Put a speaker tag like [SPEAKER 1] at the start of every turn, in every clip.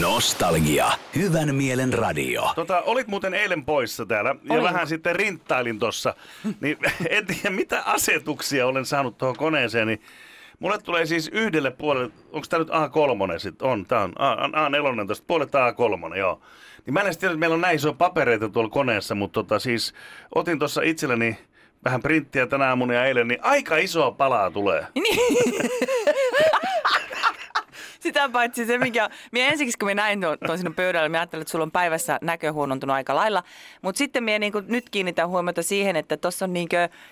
[SPEAKER 1] Nostalgia. Hyvän mielen radio.
[SPEAKER 2] Tota, olit muuten eilen poissa täällä ja
[SPEAKER 3] Olin.
[SPEAKER 2] vähän sitten rinttailin tossa. Niin en tiedä, mitä asetuksia olen saanut tuohon koneeseen, niin Mulle tulee siis yhdelle puolelle, onko tämä nyt A3 sitten? On, tämä on A, A4, tuosta puolet A3, joo. Niin mä en tiedä, että meillä on näin iso papereita tuolla koneessa, mutta tota, siis otin tuossa itselleni vähän printtiä tänä aamuna ja eilen, niin aika isoa palaa tulee.
[SPEAKER 3] Sitä paitsi se, mikä... Minä ensiksi, kun minä näin tuon, sinun pöydällä, minä ajattelin, että sulla on päivässä näkö huonontunut aika lailla. Mutta sitten minä niin nyt kiinnitän huomiota siihen, että tuossa on niin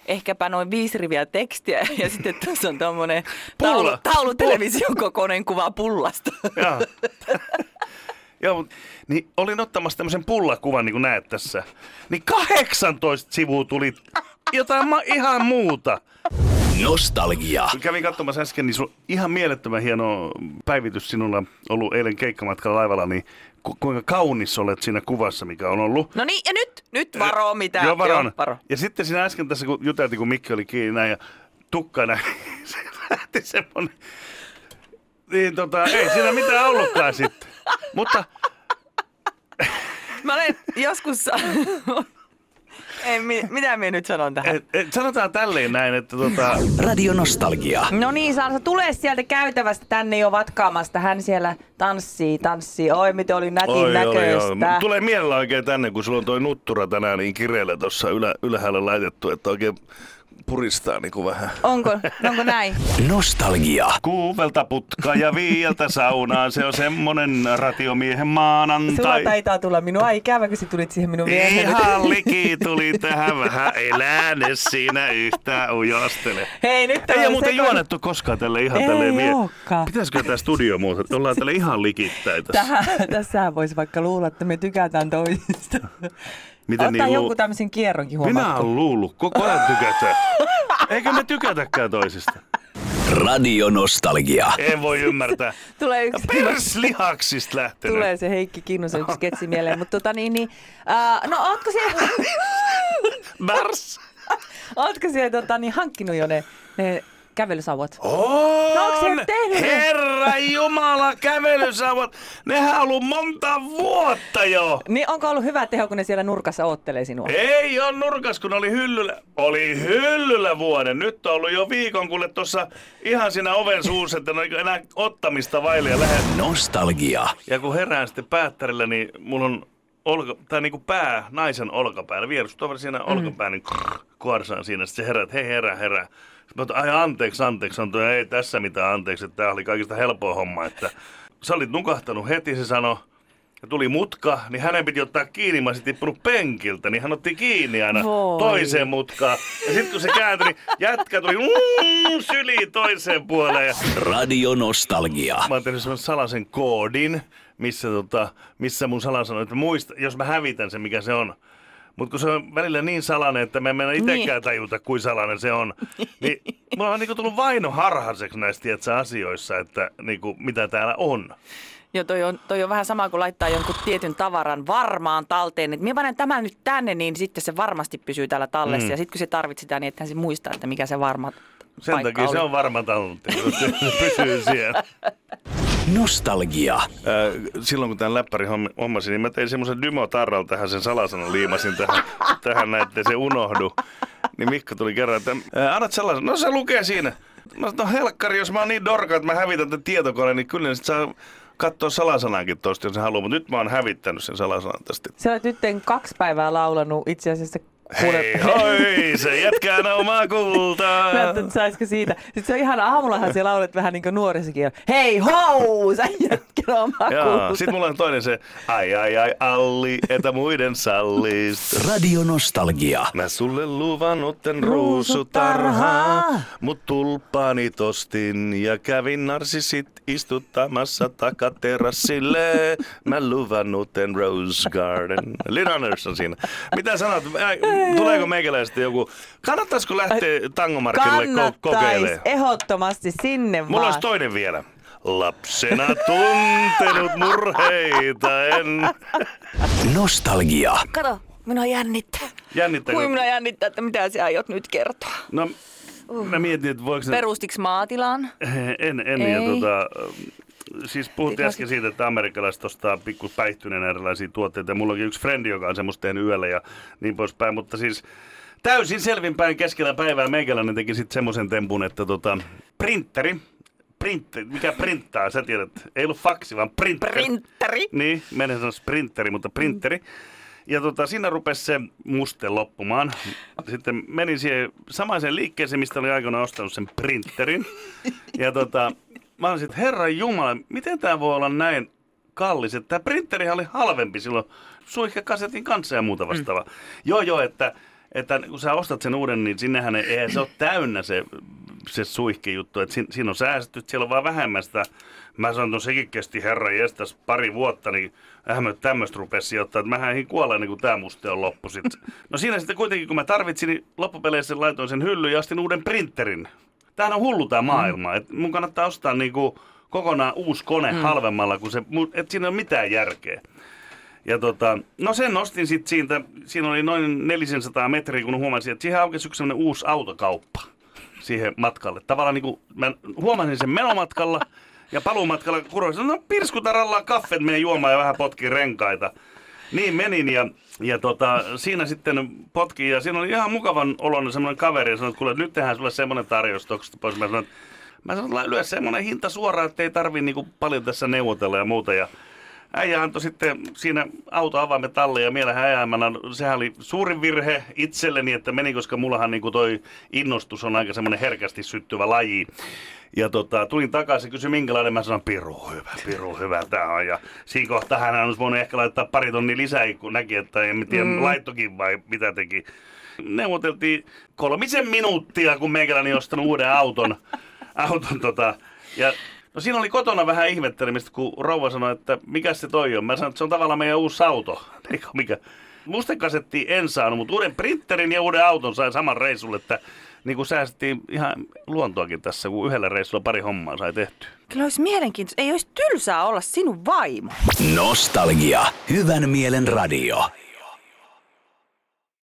[SPEAKER 3] ehkäpä noin viisi riviä tekstiä ja sitten tuossa on tuommoinen taulu,
[SPEAKER 2] Pulla.
[SPEAKER 3] taulu television kokoinen kuva pullasta.
[SPEAKER 2] Joo. Joo, mut, niin olin ottamassa tämmöisen pullakuvan, niin kuin näet tässä. Niin 18 sivua tuli jotain ma- ihan muuta.
[SPEAKER 1] Nostalgia.
[SPEAKER 2] Kun kävin katsomassa äsken, niin sulla on ihan mielettömän hieno päivitys sinulla ollut eilen keikkamatkalla laivalla, niin ku- kuinka kaunis olet siinä kuvassa, mikä on ollut.
[SPEAKER 3] No niin, ja nyt, nyt varo mitä.
[SPEAKER 2] Joo, varon.
[SPEAKER 3] Joo, varo.
[SPEAKER 2] Ja sitten siinä äsken tässä, kun juteltiin, kun Mikki oli kiinni näin ja tukka näin, se lähti semmonen... Niin tota, ei siinä mitään ollutkaan sitten. Mutta
[SPEAKER 3] Mä olen joskus... Ei, mi- mitä minä nyt sanon tähän?
[SPEAKER 2] et, et, sanotaan tälleen näin, että tota,
[SPEAKER 1] Radio Nostalgia.
[SPEAKER 3] No niin, Sansa, tule sieltä käytävästä tänne jo vatkaamasta. Hän siellä tanssii, tanssii. Oi, miten oli nätin
[SPEAKER 2] Oi,
[SPEAKER 3] näköistä.
[SPEAKER 2] oli, joo. Tulee mielellä oikein tänne, kun sulla on toi nuttura tänään niin kireellä tuossa ylä, ylhäällä laitettu, että oikein puristaa niin kuin vähän.
[SPEAKER 3] Onko, onko näin?
[SPEAKER 1] Nostalgia.
[SPEAKER 2] Kuuvelta putka ja viieltä saunaan, se on semmonen ratiomiehen
[SPEAKER 3] Sulla
[SPEAKER 2] maanantai.
[SPEAKER 3] taitaa tulla minua ikävä, kun sä tulit siihen minun mieheni.
[SPEAKER 2] Ihan liki tuli tähän vähän eläne siinä yhtään ujostele.
[SPEAKER 3] Hei, nyt
[SPEAKER 2] Ei ole muuten
[SPEAKER 3] sekoilu-
[SPEAKER 2] juonettu koskaan tälle ihan
[SPEAKER 3] Ei
[SPEAKER 2] tälleen mie-. Pitäisikö tämä studio muuta? Ollaan tälle ihan likittäin tässä.
[SPEAKER 3] Tähän, tässähän voisi vaikka luulla, että me tykätään toisista.
[SPEAKER 2] Miten
[SPEAKER 3] Ottaa
[SPEAKER 2] niin
[SPEAKER 3] jonkun
[SPEAKER 2] lu-
[SPEAKER 3] tämmöisen kierronkin
[SPEAKER 2] Minä
[SPEAKER 3] huomaatko?
[SPEAKER 2] olen luullut, koko ajan tykätään. Eikö me tykätäkään toisista?
[SPEAKER 1] Radio Nostalgia.
[SPEAKER 2] En voi ymmärtää.
[SPEAKER 3] Tulee yksi...
[SPEAKER 2] Perslihaksista lähtenyt.
[SPEAKER 3] Tulee se Heikki Kinnusen yksi sketsi mieleen, mutta tota niin, niin uh, no ootko siellä,
[SPEAKER 2] Bärs.
[SPEAKER 3] ootko siellä tota, niin, hankkinut jo ne, ne kävelysauvat?
[SPEAKER 2] On!
[SPEAKER 3] No?
[SPEAKER 2] Herra Jumala, kävelysauvat. Nehän on ollut monta vuotta jo.
[SPEAKER 3] Niin onko ollut hyvä teho, kun ne siellä nurkassa oottelee sinua?
[SPEAKER 2] Ei on nurkas, kun oli hyllyllä. Oli hyllyllä vuoden. Nyt on ollut jo viikon, kuule tuossa ihan siinä oven suussa, että ole enää ottamista vaille ja lähden.
[SPEAKER 1] Nostalgia.
[SPEAKER 2] Ja kun herään sitten päättärillä, niin mulla on olka, tai niinku pää naisen olkapäällä, vierustoveri siinä mm. olkapää, niin krrr, kuorsaan siinä. Sitten se herää, että hei herää, herää. Sitten mä otan, ai anteeksi, anteeksi, sanoi, ei tässä mitään anteeksi, että tämä oli kaikista helpoa homma, että sä olit nukahtanut heti, se sanoi, ja tuli mutka, niin hänen piti ottaa kiinni, mä olisin tippunut penkiltä, niin hän otti kiinni aina
[SPEAKER 3] Voi.
[SPEAKER 2] toiseen mutkaan. Ja sitten kun se kääntyi, niin jätkä tuli mm, syliin toiseen puoleen. Ja
[SPEAKER 1] Radio Nostalgia.
[SPEAKER 2] mä oon tehnyt salaisen koodin, missä, tota, missä mun salasana, että muista, jos mä hävitän sen, mikä se on. Mutta kun se on välillä niin salainen, että me mennä itsekään
[SPEAKER 3] Niin.
[SPEAKER 2] tajuta, kuin salainen se on, niin mulla on niinku tullut vaino harhaseksi näistä tiedätkö, asioissa, että niinku, mitä täällä on.
[SPEAKER 3] Joo, toi on, toi on vähän sama kuin laittaa jonkun tietyn tavaran varmaan talteen. Että minä panen tämän nyt tänne, niin sitten se varmasti pysyy täällä tallessa. Mm. Ja sitten kun se tarvitset sitä, niin ethän se muistaa, että mikä se varma
[SPEAKER 2] Sen takia
[SPEAKER 3] oli.
[SPEAKER 2] se on varma kun se pysyy siellä.
[SPEAKER 1] Nostalgia.
[SPEAKER 2] Äh, silloin kun tämän läppärin homma- hommasin, niin mä tein semmoisen Dymo Tarral tähän sen salasanan liimasin tähän, tähän näin, ettei se unohdu. Niin Mikko tuli kerran, että äh, annat sellaisen, no se lukee siinä. Mä sanoin, no helkkari, jos mä oon niin dorka, että mä hävitän tämän tietokoneen, niin kyllä sit saa katsoa salasanankin tosta, jos haluaa. Mutta nyt mä oon hävittänyt sen salasanan tästä.
[SPEAKER 3] Sä olet nyt kaksi päivää laulanut itse asiassa
[SPEAKER 2] Hei, hoi, se jätkää on omaa kultaa.
[SPEAKER 3] Mä ajattelin, että saisiko siitä. Sitten se on ihan aamullahan siellä laulet vähän niin kuin nuorisokin. Hei hou, sä jätkä omaa
[SPEAKER 2] Joo,
[SPEAKER 3] kultaa.
[SPEAKER 2] sit mulla on toinen se, ai ai ai Alli, että muiden sallist.
[SPEAKER 1] Radio Nostalgia.
[SPEAKER 2] Mä sulle luvan otten
[SPEAKER 3] Ruusutarhaa.
[SPEAKER 2] mut tulppaani tostin ja kävin narsisit istuttamassa takaterassille. Mä luvan otten Rose Garden. Lynn Anderson siinä. Mitä sanot? Tuleeko meikäläistä joku? Kannattaisiko lähteä tangomarkille ko- kokeilemaan?
[SPEAKER 3] Ehdottomasti sinne
[SPEAKER 2] Mulla
[SPEAKER 3] vaan.
[SPEAKER 2] olisi toinen vielä. Lapsena tuntenut murheita en.
[SPEAKER 1] Nostalgia.
[SPEAKER 3] Kato, minua jännittää.
[SPEAKER 2] Jännittääkö?
[SPEAKER 3] Kuin minua jännittää, että mitä sä aiot nyt kertoa.
[SPEAKER 2] No, mä mietin, että voiko ne...
[SPEAKER 3] Perustiks maatilaan?
[SPEAKER 2] En, en. Ja
[SPEAKER 3] Ei.
[SPEAKER 2] tota, siis puhuttiin äsken siitä, että amerikkalaiset ostaa pikku päihtyneen erilaisia tuotteita. Mulla onkin yksi frendi, joka on semmoista tehnyt yöllä ja niin poispäin. Mutta siis täysin selvinpäin keskellä päivää meikäläinen teki sitten semmoisen tempun, että tota, printeri, printteri, mikä printtaa, sä tiedät, ei ollut faksi, vaan printteri.
[SPEAKER 3] Printeri.
[SPEAKER 2] Niin, menen sanoa sprinteri, mutta printeri. Ja tota, siinä rupesi se muste loppumaan. Sitten menin siihen samaiseen liikkeeseen, mistä olin aikoinaan ostanut sen printerin. Ja tota, mä olin sitten, herra Jumala, miten tämä voi olla näin kallis? Että tämä printeri oli halvempi silloin suihkekasetin kanssa ja muuta vastaavaa. Mm. Joo, joo, että, että kun sä ostat sen uuden, niin sinnehän ei, eihän se ole täynnä se, se suihkejuttu. Että siinä, siinä on säästetty, siellä on vaan vähemmän sitä. Mä sanoin, että sekin kesti herra jestas pari vuotta, niin eihän mä tämmöistä rupesi sijoittaa, että mähän ei kuolla ennen kuin tämä muste on loppu sit. No siinä sitten kuitenkin, kun mä tarvitsin, niin loppupeleissä laitoin sen hyllyyn ja ostin uuden printerin. Tämähän on hullu tämä maailma. Et mun kannattaa ostaa niinku kokonaan uusi kone mm. halvemmalla, kun se, et siinä ei ole mitään järkeä. Ja tota, no sen ostin sitten siitä, siinä oli noin 400 metriä, kun huomasin, että siihen aukesi yksi uusi autokauppa siihen matkalle. Tavallaan niin kuin mä huomasin sen menomatkalla ja paluumatkalla kuroin, no pirskutaralla kaffet menee juomaan ja vähän potki renkaita. Niin menin ja, ja tota, siinä sitten potki ja siinä oli ihan mukavan oloinen semmoinen kaveri ja sanoi, että kuule, nyt tehdään sulle semmoinen tarjous pois. Mä sanoin, mä sanoin, että lyö semmoinen hinta suoraan, että ei tarvii niinku paljon tässä neuvotella ja muuta. Ja äijä antoi sitten siinä autoavaimet alle ja mielähän äijämänä, sehän oli suurin virhe itselleni, että meni, koska mullahan niin toi innostus on aika semmoinen herkästi syttyvä laji. Ja tota, tulin takaisin, kysyin minkälainen, mä sanoin, piru hyvä, piru hyvä tää on. Ja siinä kohtaa hän olisi voinut ehkä laittaa pari tonni lisää, kun näki, että en tiedä, mm. laittokin vai mitä teki. Neuvoteltiin kolmisen minuuttia, kun meikäläni ostanut uuden auton. auton tota, ja No siinä oli kotona vähän ihmettelemistä, kun rouva sanoi, että mikä se toi on. Mä sanoin, että se on tavallaan meidän uusi auto. Eikö mikä? Mustekasetti en saanut, mutta uuden printerin ja uuden auton sain saman reissulle, että niin kuin säästettiin ihan luontoakin tässä, kun yhdellä reissulla pari hommaa sai tehty.
[SPEAKER 3] Kyllä olisi mielenkiintoista. Ei olisi tylsää olla sinun vaimo.
[SPEAKER 1] Nostalgia. Hyvän mielen radio.